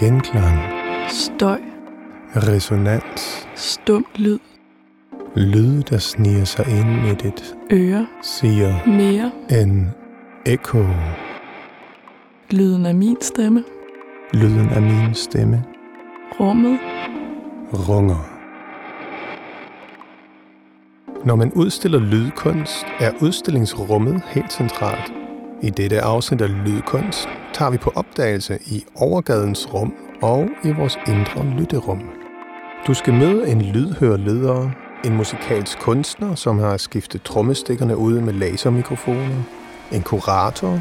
Genklang. Støj. Resonans. Stum lyd. Lyd, der sniger sig ind i dit Øre. siger Mere. en ekko. Lyden af min stemme. Lyden af min stemme Rummet. runger. Når man udstiller lydkunst, er udstillingsrummet helt centralt. I dette afsnit af Lydkunst tager vi på opdagelse i overgadens rum og i vores indre lytterum. Du skal møde en lydhørleder, en musikalsk kunstner, som har skiftet trommestikkerne ud med lasermikrofoner, en kurator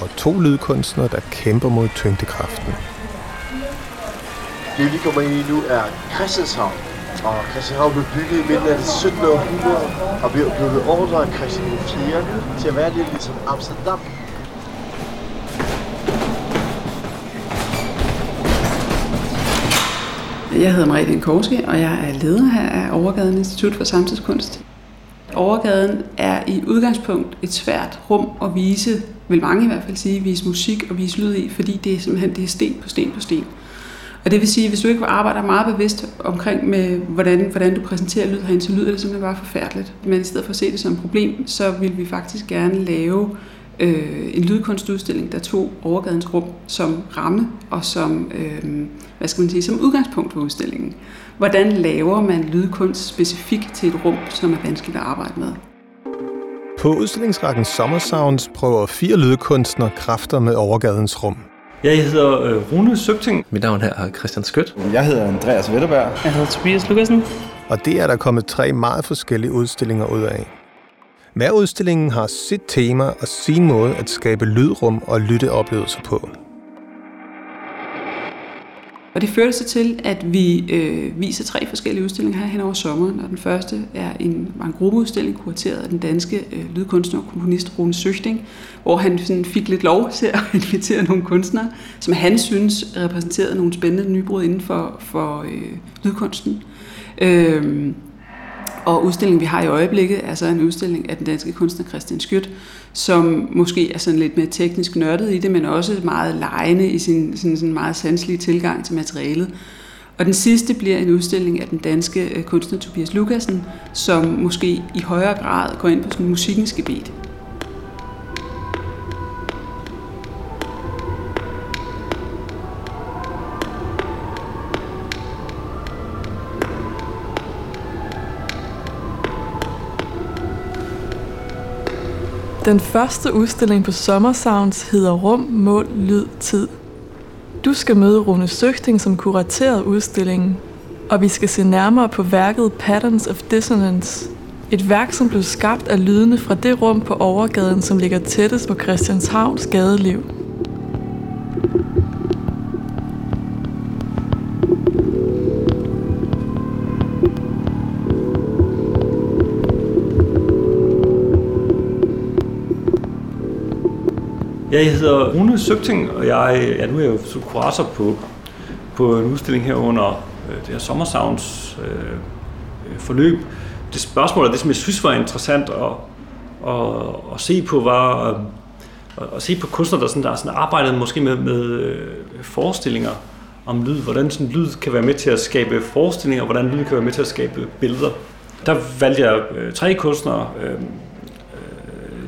og to lydkunstnere, der kæmper mod tyngdekraften. Det vi kommer ind i nu er Christianshavn. Og Christianshavn blev bygget i midten af det 17. århundrede og blev blevet ordret af Christian 4. til at være lidt ligesom Amsterdam. Jeg hedder Marie Korski, og jeg er leder her af Overgaden Institut for Samtidskunst. Overgaden er i udgangspunkt et svært rum at vise, vil mange i hvert fald sige, vise musik og vise lyd i, fordi det er simpelthen det er sten på sten på sten. Og det vil sige, at hvis du ikke arbejder meget bevidst omkring med, hvordan, hvordan du præsenterer lyd herinde, så lyder det simpelthen bare forfærdeligt. Men i stedet for at se det som et problem, så vil vi faktisk gerne lave øh, en lydkunstudstilling, der tog overgadens rum som ramme og som, øh, hvad skal man sige, som udgangspunkt for udstillingen. Hvordan laver man lydkunst specifikt til et rum, som er vanskeligt at arbejde med? På udstillingsrækken Summer Sounds prøver fire lydkunstnere kræfter med overgadens rum. Jeg hedder øh, Rune Søgting. Mit navn her er Christian Skødt. Jeg hedder Andreas Vetterberg. Jeg hedder Tobias Lukasen. Og det er der kommet tre meget forskellige udstillinger ud af. Hver udstilling har sit tema og sin måde at skabe lydrum og lytteoplevelser på. Og det førte sig til, at vi øh, viser tre forskellige udstillinger her hen over sommeren. Og den første er en, var en gruppeudstilling kurateret af den danske øh, lydkunstner og komponist Rune Søgting, hvor han sådan fik lidt lov til at invitere nogle kunstnere, som han synes repræsenterede nogle spændende nybrud inden for, for øh, lydkunsten. Øh, og udstillingen, vi har i øjeblikket, er så en udstilling af den danske kunstner Christian Skjødt, som måske er sådan lidt mere teknisk nørdet i det, men også meget lejende i sin sådan, sådan meget sanselige tilgang til materialet. Og den sidste bliver en udstilling af den danske øh, kunstner Tobias Lukasen, som måske i højere grad går ind på sådan musikkens gebet. Den første udstilling på Summer Sounds hedder Rum, Mål, Lyd, Tid. Du skal møde Rune Søgting, som kuraterede udstillingen, og vi skal se nærmere på værket Patterns of Dissonance. Et værk, som blev skabt af lydene fra det rum på overgaden, som ligger tættest på Christianshavns gadeliv. Jeg hedder Rune Søgting, og jeg, ja, nu er jeg jo kurator på, på en udstilling her under øh, det her Sommersounds øh, øh, forløb. Det spørgsmål, og det som jeg synes var interessant at, at, at se på, var at, at se på kunstnere, der, sådan, der sådan arbejdede måske med, med øh, forestillinger om lyd, hvordan sådan lyd kan være med til at skabe forestillinger, og hvordan lyd kan være med til at skabe billeder. Der valgte jeg øh, tre kunstnere. Øh,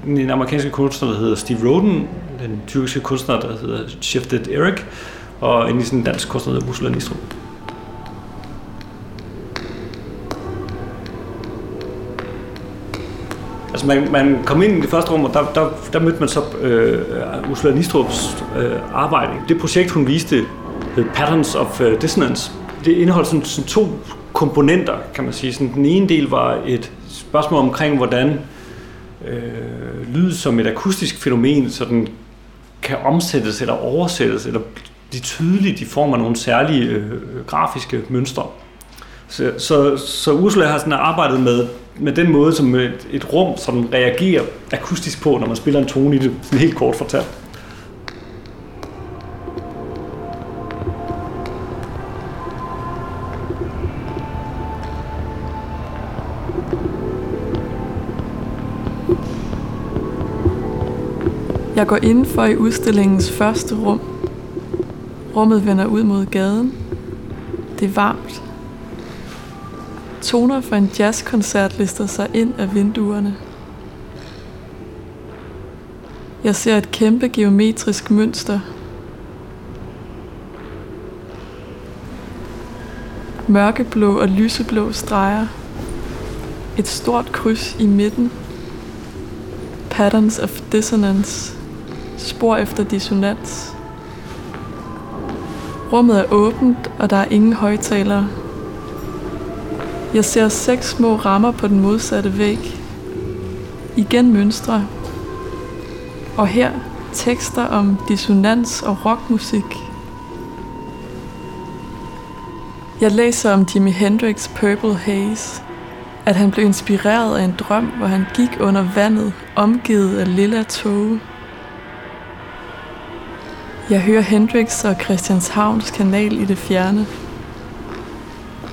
den amerikanske kunstner, der hedder Steve Roden, den tyrkiske kunstner, der hedder Shifted Eric, og en i sådan dansk kunstner, der hedder Ursula Nistrup. Altså man, man kom ind i det første rum, og der, der, der mødte man så øh, Ursula Nistrups øh, arbejde. Det projekt, hun viste, hed Patterns of øh, Dissonance. Det indeholdt sådan, sådan to komponenter, kan man sige. Sådan, den ene del var et spørgsmål omkring, hvordan øh, lyd som et akustisk fænomen sådan kan omsættes eller oversættes eller de tydeligt i form af nogle særlige øh, øh, grafiske mønstre. Så, så, så Ursula har sådan arbejdet med, med den måde, som et, et rum som reagerer akustisk på, når man spiller en tone i det, sådan helt kort fortalt. Jeg går indenfor i udstillingens første rum. Rummet vender ud mod gaden. Det er varmt. Toner fra en jazzkoncert lister sig ind af vinduerne. Jeg ser et kæmpe geometrisk mønster. Mørkeblå og lyseblå streger. Et stort kryds i midten. Patterns of dissonance. Spor efter dissonans. Rummet er åbent, og der er ingen højtalere. Jeg ser seks små rammer på den modsatte væg. Igen mønstre. Og her tekster om dissonans og rockmusik. Jeg læser om Jimi Hendrix Purple Haze, at han blev inspireret af en drøm, hvor han gik under vandet, omgivet af lilla tåge. Jeg hører Hendrix og Christianshavns kanal i det fjerne.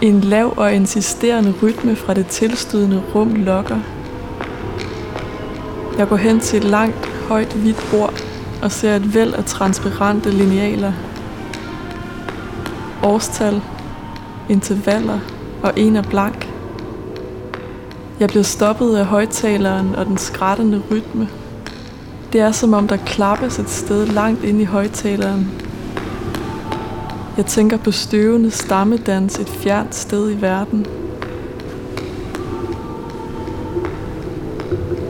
En lav og insisterende rytme fra det tilstødende rum lokker. Jeg går hen til et langt, højt hvidt bord og ser et væld af transparente linealer. Årstal, intervaller og en er blank. Jeg bliver stoppet af højtaleren og den skrættende rytme. Det er som om der klappes et sted langt ind i højtaleren. Jeg tænker på støvende stammedans et fjernt sted i verden.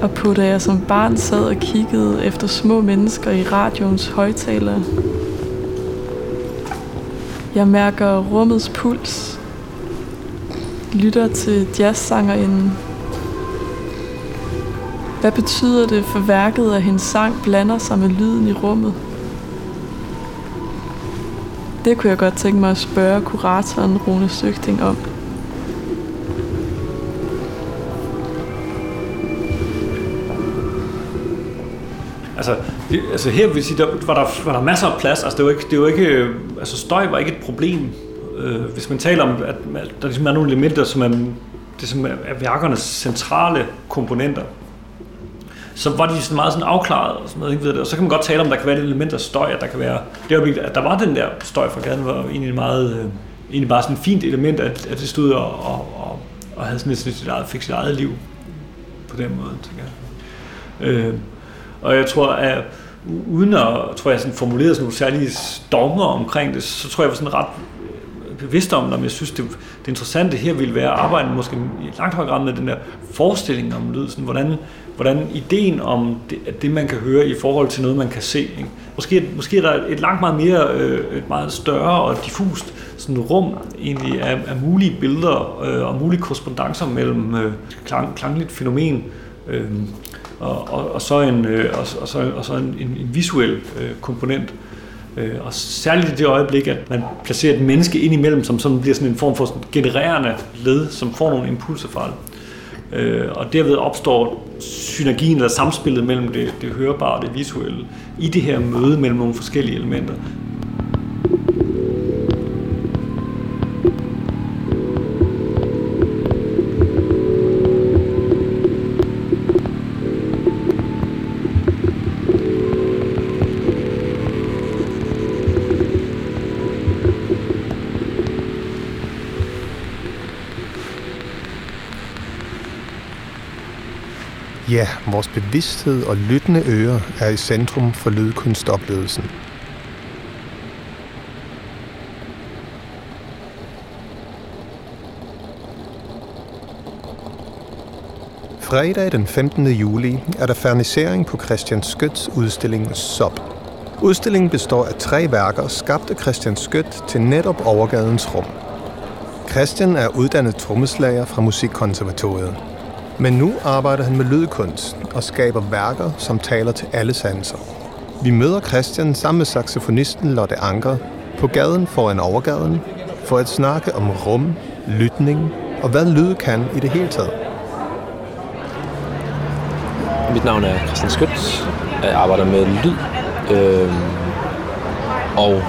Og på da jeg som barn sad og kiggede efter små mennesker i radioens højtalere. Jeg mærker rummets puls. Lytter til jazzsangerinden hvad betyder det for værket, at hendes sang blander sig med lyden i rummet? Det kunne jeg godt tænke mig at spørge kuratoren Rune Søgting om. Altså, det, altså her vil sige, der var der, var der masser af plads. Altså, det var ikke, det var ikke, øh, altså støj var ikke et problem. Øh, hvis man taler om, at der ligesom er nogle elementer, som er, det, som er værkernes centrale komponenter, så var de sådan meget sådan afklaret og sådan noget, ikke ved det. Og så kan man godt tale om, der kan være et element af støj, at der kan være, det var, at der var den der støj fra gaden, var egentlig meget, øh, egentlig bare sådan et fint element, at, at det stod og, og, og, og havde sådan et, sit eget, fik sit eget liv på den måde, tænker jeg. Øh, og jeg tror, at uden at tror jeg, sådan formulere sådan nogle særlige dogmer omkring det, så tror jeg, jeg var sådan ret bevidst om, når jeg synes, det, det interessante her ville være at arbejde måske i langt højere grad med den der forestilling om lyd, sådan, hvordan, hvordan ideen om det, at det, man kan høre i forhold til noget, man kan se. Ikke? Måske, måske er der et langt meget mere, øh, et meget større og diffust sådan rum egentlig af, af mulige billeder øh, og mulige korrespondencer mellem øh, klang, klangligt fænomen øh, og, og, og så en, øh, og, og så, og så en, en, en visuel øh, komponent. Øh, Øh, og særligt i det øjeblik, at man placerer et menneske ind imellem, som sådan bliver sådan en form for sådan genererende led, som får nogle impulser fra det. Øh, og derved opstår synergien eller samspillet mellem det, det hørbare og det visuelle i det her møde mellem nogle forskellige elementer. Ja, vores bevidsthed og lyttende ører er i centrum for lydkunstoplevelsen. Fredag den 15. juli er der fernisering på Christian Skøts udstilling SOP. Udstillingen består af tre værker, skabt af Christian Skødt til netop overgadens rum. Christian er uddannet trommeslager fra Musikkonservatoriet. Men nu arbejder han med lydkunst og skaber værker, som taler til alle sanser. Vi møder Christian sammen med saxofonisten Lotte Anker på gaden foran overgaden for at snakke om rum, lytning og hvad lyd kan i det hele taget. Mit navn er Christian Skødt. Jeg arbejder med lyd øh, og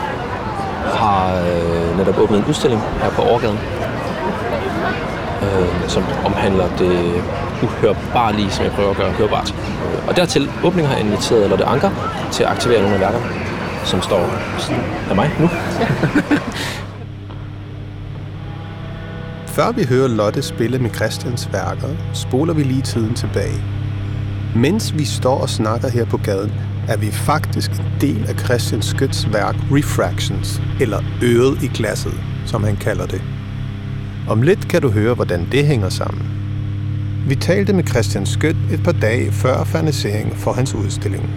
har øh, netop åbnet en udstilling her på Overgaden, øh, som omhandler det uhørbarlige, som jeg prøver at gøre hørbart. Øh, og dertil åbningen har jeg inviteret Lotte Anker til at aktivere nogle af værkerne. som står af mig nu. Før vi hører Lotte spille med Christians værker, spoler vi lige tiden tilbage. Mens vi står og snakker her på gaden, er vi faktisk en del af Christian Skøts værk Refractions, eller Øret i glasset, som han kalder det. Om lidt kan du høre, hvordan det hænger sammen. Vi talte med Christian Skødt et par dage før ferniseringen for hans udstilling.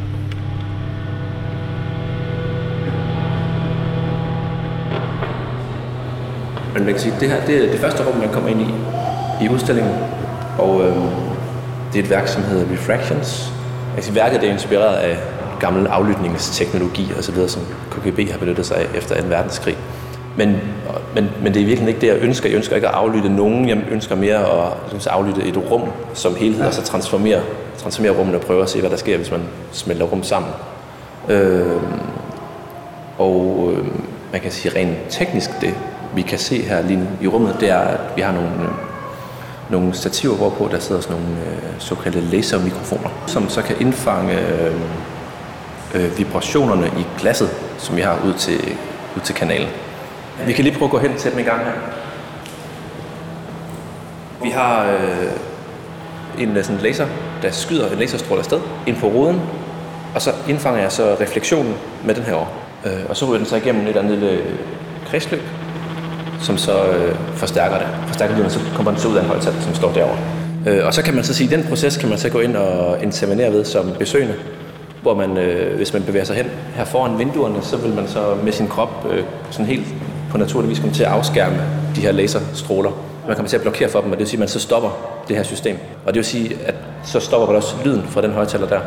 Men man kan sige, det her det er det første rum, man kommer ind i i udstillingen. Og øh, det er et værk, som hedder Refractions. Altså, værket er inspireret af gammel aflytningsteknologi osv., som KGB har benyttet sig af efter 2. verdenskrig. Men, men, men det er virkelig ikke det, jeg ønsker. Jeg ønsker ikke at aflytte nogen. Jeg ønsker mere at synes, aflytte et rum som helhed, og så transformere, transformere rummene og prøve at se, hvad der sker, hvis man smelter rum sammen. Øh, og øh, man kan sige rent teknisk, det vi kan se her lige i rummet, det er, at vi har nogle, øh, nogle stativer, hvorpå der sidder sådan nogle øh, såkaldte lasermikrofoner, som så kan indfange øh, øh, vibrationerne i glasset, som vi har ud til, ud til kanalen. Vi kan lige prøve at gå hen til dem i gang her. Vi har øh, en øh, sådan laser, der skyder en laserstråle afsted ind på ruden, og så indfanger jeg så refleksionen med den her over. Øh, og så ryger den så igennem et andet lille øh, kredsløb, som så øh, forstærker det. Forstærker lyden, så kommer den så ud af en højtaler, som står derovre. Øh, og så kan man så sige, at den proces kan man så gå ind og intervenere ved som besøgende, hvor man, øh, hvis man bevæger sig hen her foran vinduerne, så vil man så med sin krop øh, sådan helt på naturlig vis kommer til at afskærme de her laserstråler. Man kommer til at blokere for dem, og det vil sige, at man så stopper det her system. Og det vil sige, at så stopper man også lyden fra den højtaler der.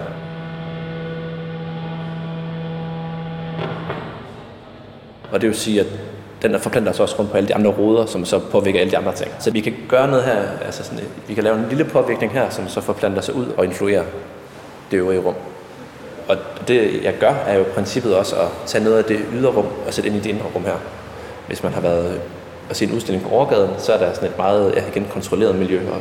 Og det vil sige, at den der forplanter sig også rundt på alle de andre ruder, som så påvirker alle de andre ting. Så vi kan gøre noget her, altså sådan, vi kan lave en lille påvirkning her, som så forplanter sig ud og influerer det øvrige rum. Og det jeg gør, er jo i princippet også at tage noget af det ydre rum og sætte ind i det indre rum her. Hvis man har været og se en udstilling på overgaden, så er der sådan et meget ja, igen, kontrolleret miljø, og,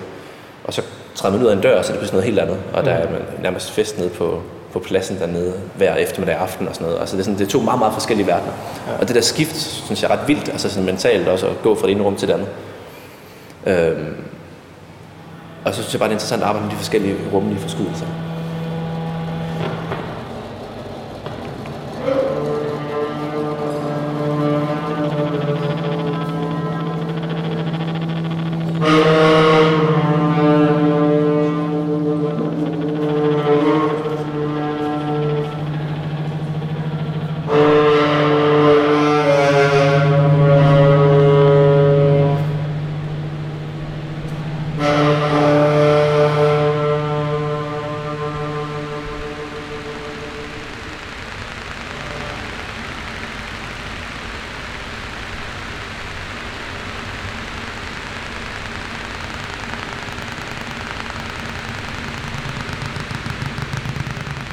og så træder man ud af en dør, så er det pludselig noget helt andet, og der er man nærmest fest nede på, på pladsen dernede hver eftermiddag aften og sådan noget. Altså det er, sådan, det er to meget, meget forskellige verdener. Ja. Og det der skift, synes jeg er ret vildt, altså sådan mentalt også at gå fra det ene rum til det andet. Øhm, og så synes jeg bare, det er interessant at arbejde med de forskellige rumlige forskudelser.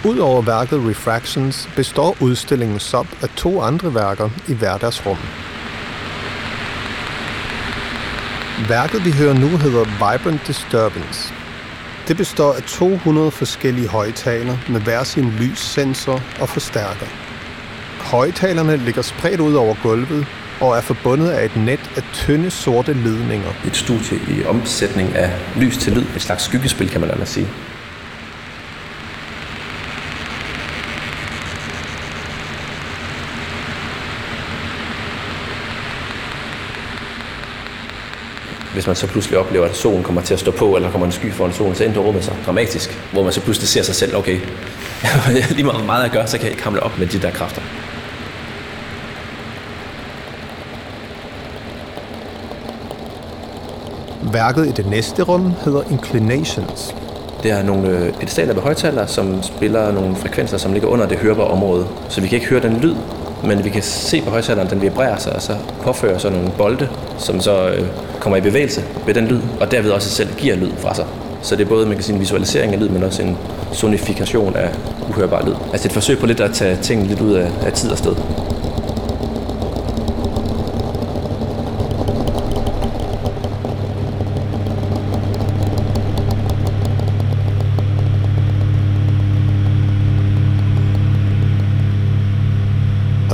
Udover værket Refractions består udstillingen SOP af to andre værker i hverdagsrum. Værket, vi hører nu, hedder Vibrant Disturbance. Det består af 200 forskellige højtaler med hver sin lyssensor og forstærker. Højtalerne ligger spredt ud over gulvet og er forbundet af et net af tynde sorte ledninger. Et studie i omsætning af lys til lyd. Et slags skyggespil, kan man altså sige. Hvis man så pludselig oplever, at solen kommer til at stå på, eller kommer en sky foran solen, så ændrer rummet sig dramatisk. Hvor man så pludselig ser sig selv, okay, lige meget meget at gøre, så kan jeg ikke hamle op med de der kræfter. Værket i det næste rum hedder Inclinations. Det er nogle øh, pedestaler ved højtalere, som spiller nogle frekvenser, som ligger under det hørbare område. Så vi kan ikke høre den lyd, men vi kan se på højtaleren, den vibrerer sig, og så påfører sig nogle bolde, som så øh, kommer i bevægelse ved den lyd, og derved også selv giver lyd fra sig. Så det er både man kan sige, en visualisering af lyd, men også en sonifikation af uhørbar lyd. Altså et forsøg på lidt at tage tingene lidt ud af, af tid og sted.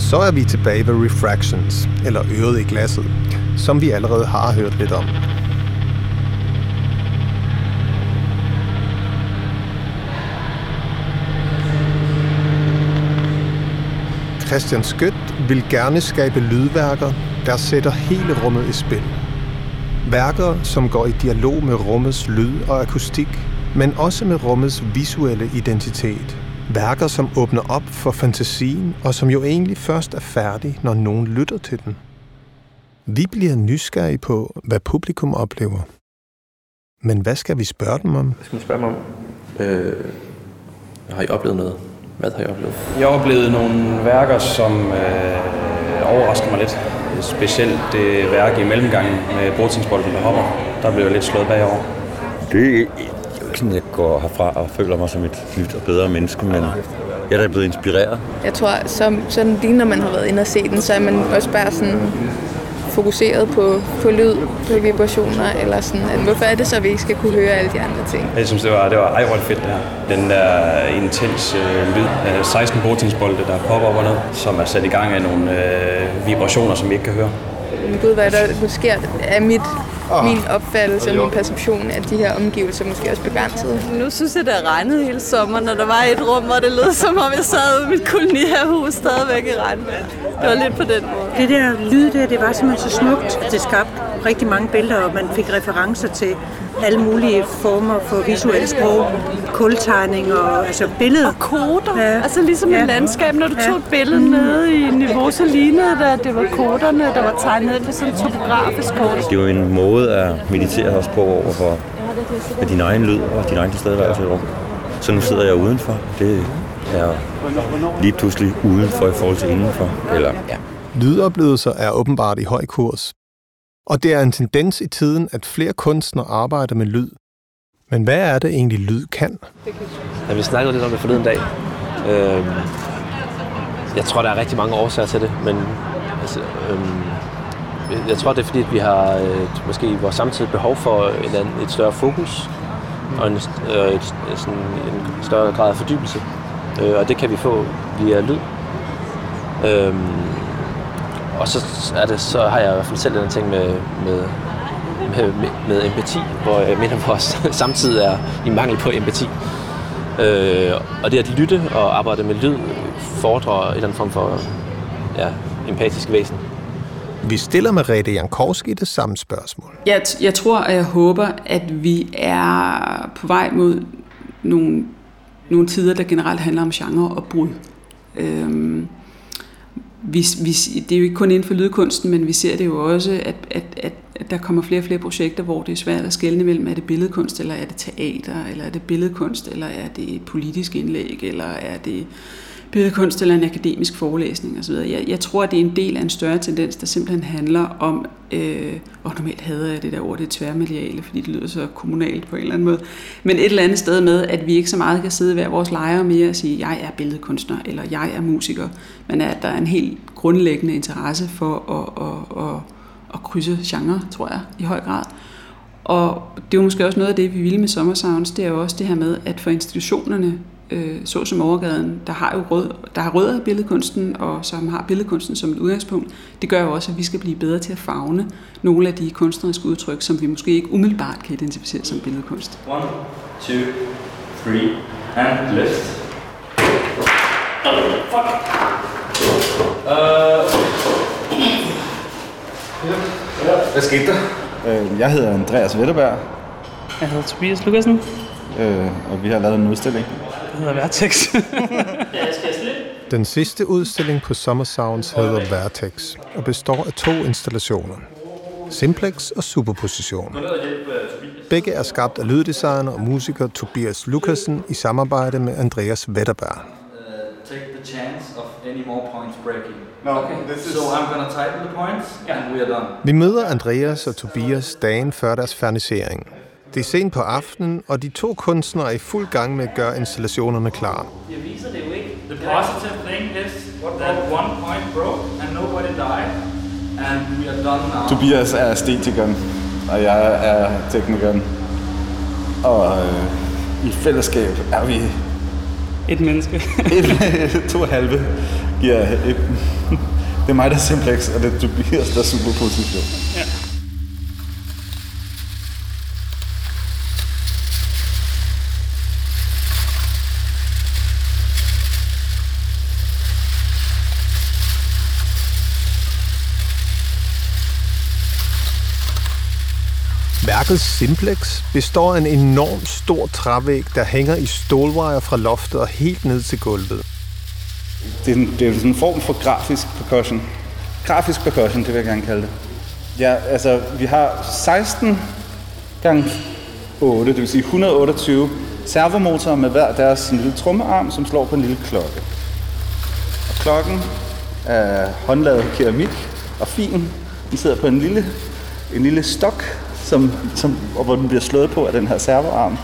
Så er vi tilbage ved refractions, eller øret i glasset, som vi allerede har hørt lidt om. Christian Skødt vil gerne skabe lydværker, der sætter hele rummet i spil. Værker, som går i dialog med rummets lyd og akustik, men også med rummets visuelle identitet. Værker, som åbner op for fantasien, og som jo egentlig først er færdig, når nogen lytter til den. Vi bliver nysgerrige på, hvad publikum oplever. Men hvad skal vi spørge dem om? Hvad skal man spørge mig om? Øh, har I oplevet noget? Hvad har I oplevet? Jeg har oplevet nogle værker, som øh, overrasker mig lidt. Specielt det værk i mellemgangen med bordtingsbolden, der hopper. Der blev jeg lidt slået bagover. Det er sådan, jeg går herfra og føler mig som et nyt og bedre menneske, men jeg er da blevet inspireret. Jeg tror, som, sådan lige når man har været inde og se den, så er man også bare sådan fokuseret på, på lyd, på vibrationer, eller sådan, at hvorfor er det så, at vi ikke skal kunne høre alle de andre ting? Jeg synes, det var, det var ej, hvor fedt det her. Den der intens øh, lyd af 16 bordtingsbolde, der popper op og ned, som er sat i gang af nogle øh, vibrationer, som vi ikke kan høre. Gud, hvad der nu sker, er mit oh. min opfattelse og min perception af de her omgivelser måske også begrænset. Nu synes jeg, det har regnet hele sommeren, og der var et rum, hvor det lød som om, jeg sad i mit kolonihavehus stadigvæk i regnvejr. Det var lidt på den måde. Det der lyd der, det var simpelthen så smukt. Det skabte rigtig mange billeder, og man fik referencer til alle mulige former for visuelt sprog, kultegning og altså billeder. Og koder. Ja. Altså ligesom ja. et landskab, når du ja. tog et billede mm. nede i niveau, så lignede det, at det var koderne, der var tegnet på sådan en topografisk kort. Det er jo en måde at meditere også på over for med din egen lyd og din egen tilstedeværelse i rum. Så nu sidder jeg udenfor. Det er lige pludselig udenfor i forhold til indenfor. Eller, ja. Lydoplevelser er åbenbart i høj kurs. Og det er en tendens i tiden, at flere kunstnere arbejder med lyd. Men hvad er det egentlig, lyd kan? Ja, vi snakkede lidt om det forleden dag. Øhm, jeg tror, der er rigtig mange årsager til det, men altså, øhm, jeg tror, det er fordi, at vi har øh, måske i vores samtid behov for et, et større fokus og en, øh, et, sådan en større grad af fordybelse. Øh, og det kan vi få via lyd. Øhm, og så, er det, så har jeg i hvert fald selv den ting med, med, med, med, empati, hvor jeg mener, vores samtid er i mangel på empati. Øh, og det at lytte og arbejde med lyd fordrer en eller anden form for ja, empatisk væsen. Vi stiller med Rete Jankowski det samme spørgsmål. Jeg, jeg tror og jeg håber, at vi er på vej mod nogle, nogle tider, der generelt handler om genre og brud. Øhm, vi, vi, det er jo ikke kun inden for lydkunsten, men vi ser det jo også, at, at, at, at der kommer flere og flere projekter, hvor det er svært at skelne mellem, er det billedkunst, eller er det teater, eller er det billedkunst, eller er det politisk indlæg, eller er det billedkunst eller en akademisk forelæsning osv. Jeg, jeg tror, at det er en del af en større tendens, der simpelthen handler om, øh, og normalt hader jeg det der ord, det tværmediale, fordi det lyder så kommunalt på en eller anden måde, men et eller andet sted med, at vi ikke så meget kan sidde hver vores lejre mere og sige, jeg er billedkunstner, eller jeg er musiker, men at der er en helt grundlæggende interesse for at, at, at, at krydse genre, tror jeg, i høj grad. Og det er jo måske også noget af det, vi ville med Sommersounds, det er jo også det her med, at for institutionerne øh, så som Overgaden, der har jo rød, der har rødder i billedkunsten, og som har billedkunsten som et udgangspunkt, det gør jo også, at vi skal blive bedre til at fagne nogle af de kunstneriske udtryk, som vi måske ikke umiddelbart kan identificere som billedkunst. One, two, three, and lift. Oh, fuck. Uh, Hvad skete der? Øh, jeg hedder Andreas Vetterberg. Jeg hedder Tobias Lukasen. Øh, og vi har lavet en udstilling hedder Vertex. Den sidste udstilling på Summer Sounds hedder Vertex og består af to installationer. Simplex og Superposition. Begge er skabt af lyddesigner og musiker Tobias Lukasen i samarbejde med Andreas Wetterberg. Take the chance of any more points breaking. No, okay. this is... So I'm gonna tighten the points, and we are done. Vi møder Andreas og Tobias dagen før deres fernisering. Det er sent på aftenen, og de to kunstnere er i fuld gang med at gøre installationerne klar. Jeg viser det jo ikke. The positive thing is that one point broke and nobody died. And we are done now. Tobias er æstetikeren, og jeg er teknikeren. Og øh, i fællesskab er vi... Et menneske. et, to halve. giver et... det er mig, der er simplex, og det er Tobias, der er superposition. Ja. Værkets Simplex består af en enorm stor trævæg, der hænger i stålwire fra loftet og helt ned til gulvet. Det er, en, det er sådan en form for grafisk percussion. Grafisk percussion, det vil jeg gerne kalde det. Ja, altså, vi har 16 gange 8, det vil sige 128 servomotorer med hver deres lille trommearm, som slår på en lille klokke. Og klokken er håndlavet keramik og fin. Den sidder på en lille, en lille stok, som, som, og hvor den bliver slået på af den her servoarm.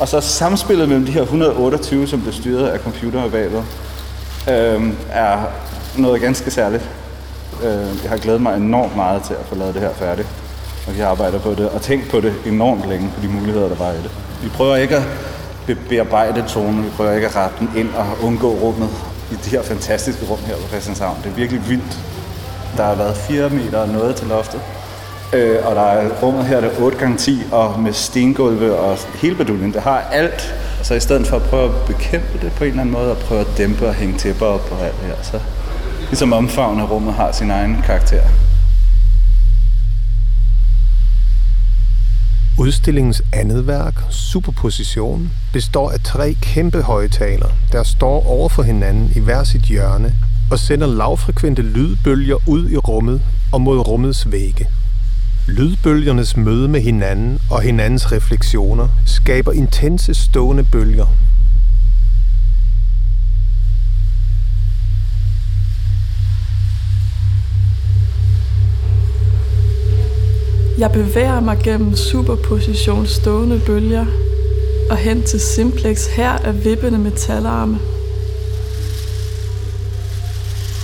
Og så samspillet mellem de her 128, som bliver styret af computere bagved, øh, er noget ganske særligt. Øh, jeg har glædet mig enormt meget til at få lavet det her færdigt. Og vi arbejder på det og tænkt på det enormt længe, på de muligheder, der var i det. Vi prøver ikke at bearbejde tonen, vi prøver ikke at rette den ind og undgå rummet i de her fantastiske rum her på Christianshavn. Det er virkelig vildt. Der har været 4 meter og noget til loftet. Øh, og der er rummet her, der er 8 x 10 og med stengulve og hele baduljen. Det har alt. Så i stedet for at prøve at bekæmpe det på en eller anden måde, og prøve at dæmpe og hænge tæpper op og alt det her, så ligesom omfavne rummet har sin egen karakter. Udstillingens andet værk, Superposition, består af tre kæmpe højtaler, der står over for hinanden i hver sit hjørne og sender lavfrekvente lydbølger ud i rummet og mod rummets vægge. Lydbølgernes møde med hinanden og hinandens refleksioner skaber intense stående bølger. Jeg bevæger mig gennem superposition stående bølger og hen til Simplex her af vippende metalarme.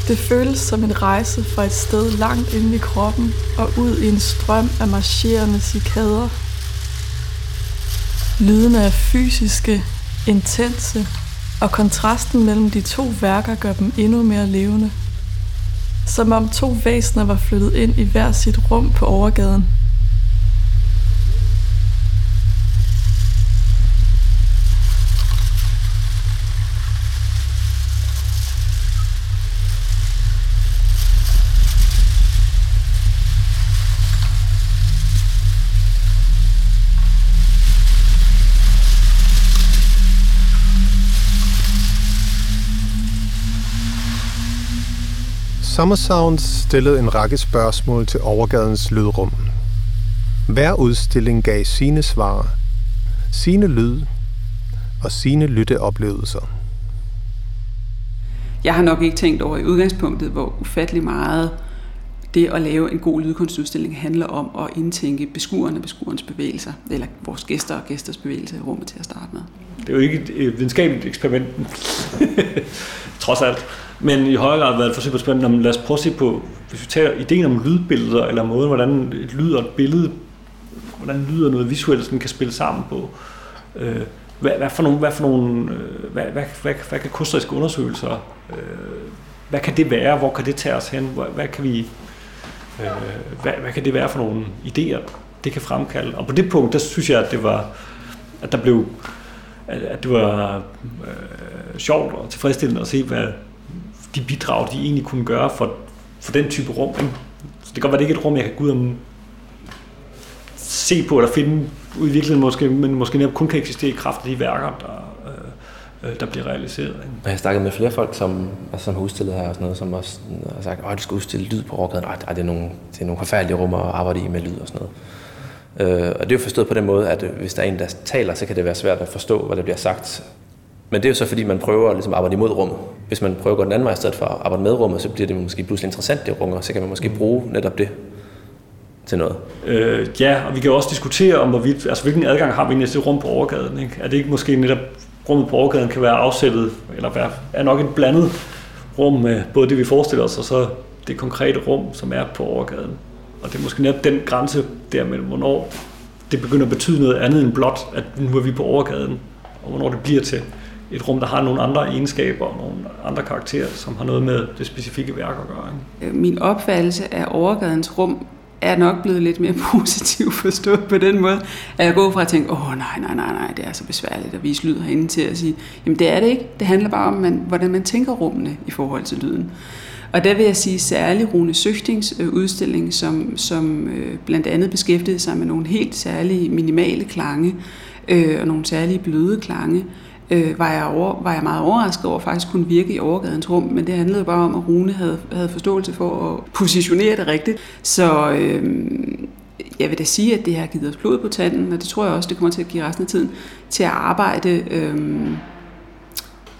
Det føles som en rejse fra et sted langt inde i kroppen og ud i en strøm af marcherende cikader. Lydene er fysiske, intense, og kontrasten mellem de to værker gør dem endnu mere levende. Som om to væsener var flyttet ind i hver sit rum på overgaden. Summer Sounds stillede en række spørgsmål til overgadens lydrum. Hver udstilling gav sine svar, sine lyd og sine lytteoplevelser. Jeg har nok ikke tænkt over i udgangspunktet, hvor ufattelig meget det at lave en god lydkunstudstilling handler om at indtænke beskueren og beskuerens bevægelser, eller vores gæster og gæsters bevægelser i rummet til at starte med. Det er jo ikke et videnskabeligt eksperiment, trods alt. Men i højere grad været et forsøg på spændende. Lad os prøve at se på, hvis vi tager ideen om lydbilleder, eller måden, hvordan et lyd og et billede, hvordan lyder noget visuelt sådan kan spille sammen på. Øh, hvad, hvad, for nogle, hvad, for nogle øh, hvad, hvad, hvad, hvad kan kunstneriske undersøgelser, øh, hvad kan det være, hvor kan det tage os hen, hvad, hvad kan vi, øh, hvad, hvad kan det være for nogle idéer, det kan fremkalde. Og på det punkt, der synes jeg, at det var, at der blev, at, at det var øh, Øh, sjovt og tilfredsstillende at se, hvad, de bidrag, de egentlig kunne gøre for, for den type rum. Ikke? Så det kan godt være, det ikke er et rum, jeg kan gå ud og se på eller finde ud i virkeligheden, måske, men måske netop kun kan eksistere i kraft af de værker, der, øh, øh der bliver realiseret. Ikke? Jeg har snakket med flere folk, som, altså, som har udstillet her og sådan noget, som også øh, har sagt, at du skal udstille lyd på overgaden. Ej, det er nogle, det er nogle forfærdelige rum at arbejde i med lyd og sådan noget. Øh, og det er jo forstået på den måde, at hvis der er en, der taler, så kan det være svært at forstå, hvad der bliver sagt. Men det er jo så, fordi man prøver ligesom at arbejde imod rummet. Hvis man prøver at gå den anden vej i stedet for at arbejde med rummet, så bliver det måske pludselig interessant, det og så kan man måske bruge netop det til noget. Øh, ja, og vi kan også diskutere om, hvorvidt, altså, hvilken adgang har vi egentlig til rum på overgaden. Ikke? Er det ikke måske netop, rummet på overgaden kan være afsættet, eller være, er nok et blandet rum med både det, vi forestiller os, og så det konkrete rum, som er på overgaden. Og det er måske netop den grænse der mellem, hvornår det begynder at betyde noget andet end blot, at nu er vi på overgaden, og hvornår det bliver til et rum, der har nogle andre egenskaber og nogle andre karakterer, som har noget med det specifikke værk at gøre. Ikke? Øh, min opfattelse af overgadens rum er nok blevet lidt mere positiv forstået på den måde, at jeg går fra at tænke, åh nej, nej, nej, nej, det er så besværligt at vise lyd herinde til at sige, jamen det er det ikke. Det handler bare om, man, hvordan man tænker rummene i forhold til lyden. Og der vil jeg sige særlig Rune Søgtings øh, udstilling, som, som øh, blandt andet beskæftigede sig med nogle helt særlige minimale klange øh, og nogle særlige bløde klange, øh, var, jeg over, var jeg meget overrasket over, at faktisk kunne virke i overgadens rum, men det handlede bare om, at Rune havde, havde forståelse for at positionere det rigtigt. Så øh, jeg vil da sige, at det har givet os blod på tanden, og det tror jeg også, det kommer til at give resten af tiden, til at arbejde... Øh,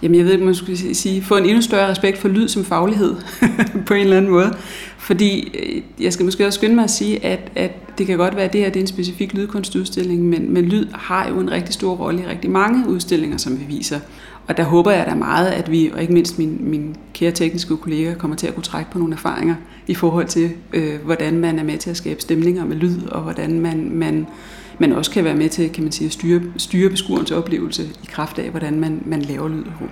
jamen jeg ved ikke, man skulle sige, få en endnu større respekt for lyd som faglighed på en eller anden måde. Fordi øh, jeg skal måske også skynde mig at sige, at, at det kan godt være, at det her det er en specifik lydkunstudstilling, men, men lyd har jo en rigtig stor rolle i rigtig mange udstillinger, som vi viser. Og der håber jeg da meget, at vi, og ikke mindst mine, mine kære tekniske kolleger, kommer til at kunne trække på nogle erfaringer i forhold til, øh, hvordan man er med til at skabe stemninger med lyd, og hvordan man, man, man også kan være med til kan man sige, at styre, styre beskuerens oplevelse i kraft af, hvordan man, man laver lyd i rum.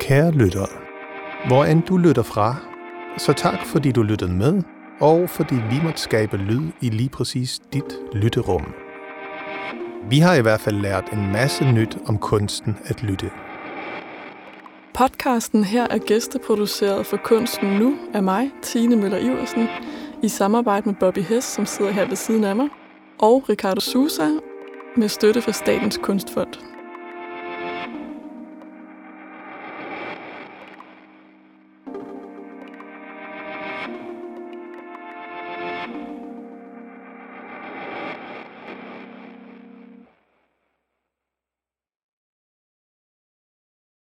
Kære lytter, hvor end du lytter fra, så tak fordi du lyttede med, og fordi vi måtte skabe lyd i lige præcis dit lytterum. Vi har i hvert fald lært en masse nyt om kunsten at lytte. Podcasten her er gæsteproduceret for Kunsten Nu af mig, Tine Møller Iversen, i samarbejde med Bobby Hess, som sidder her ved siden af mig, og Ricardo Sousa med støtte fra Statens Kunstfond.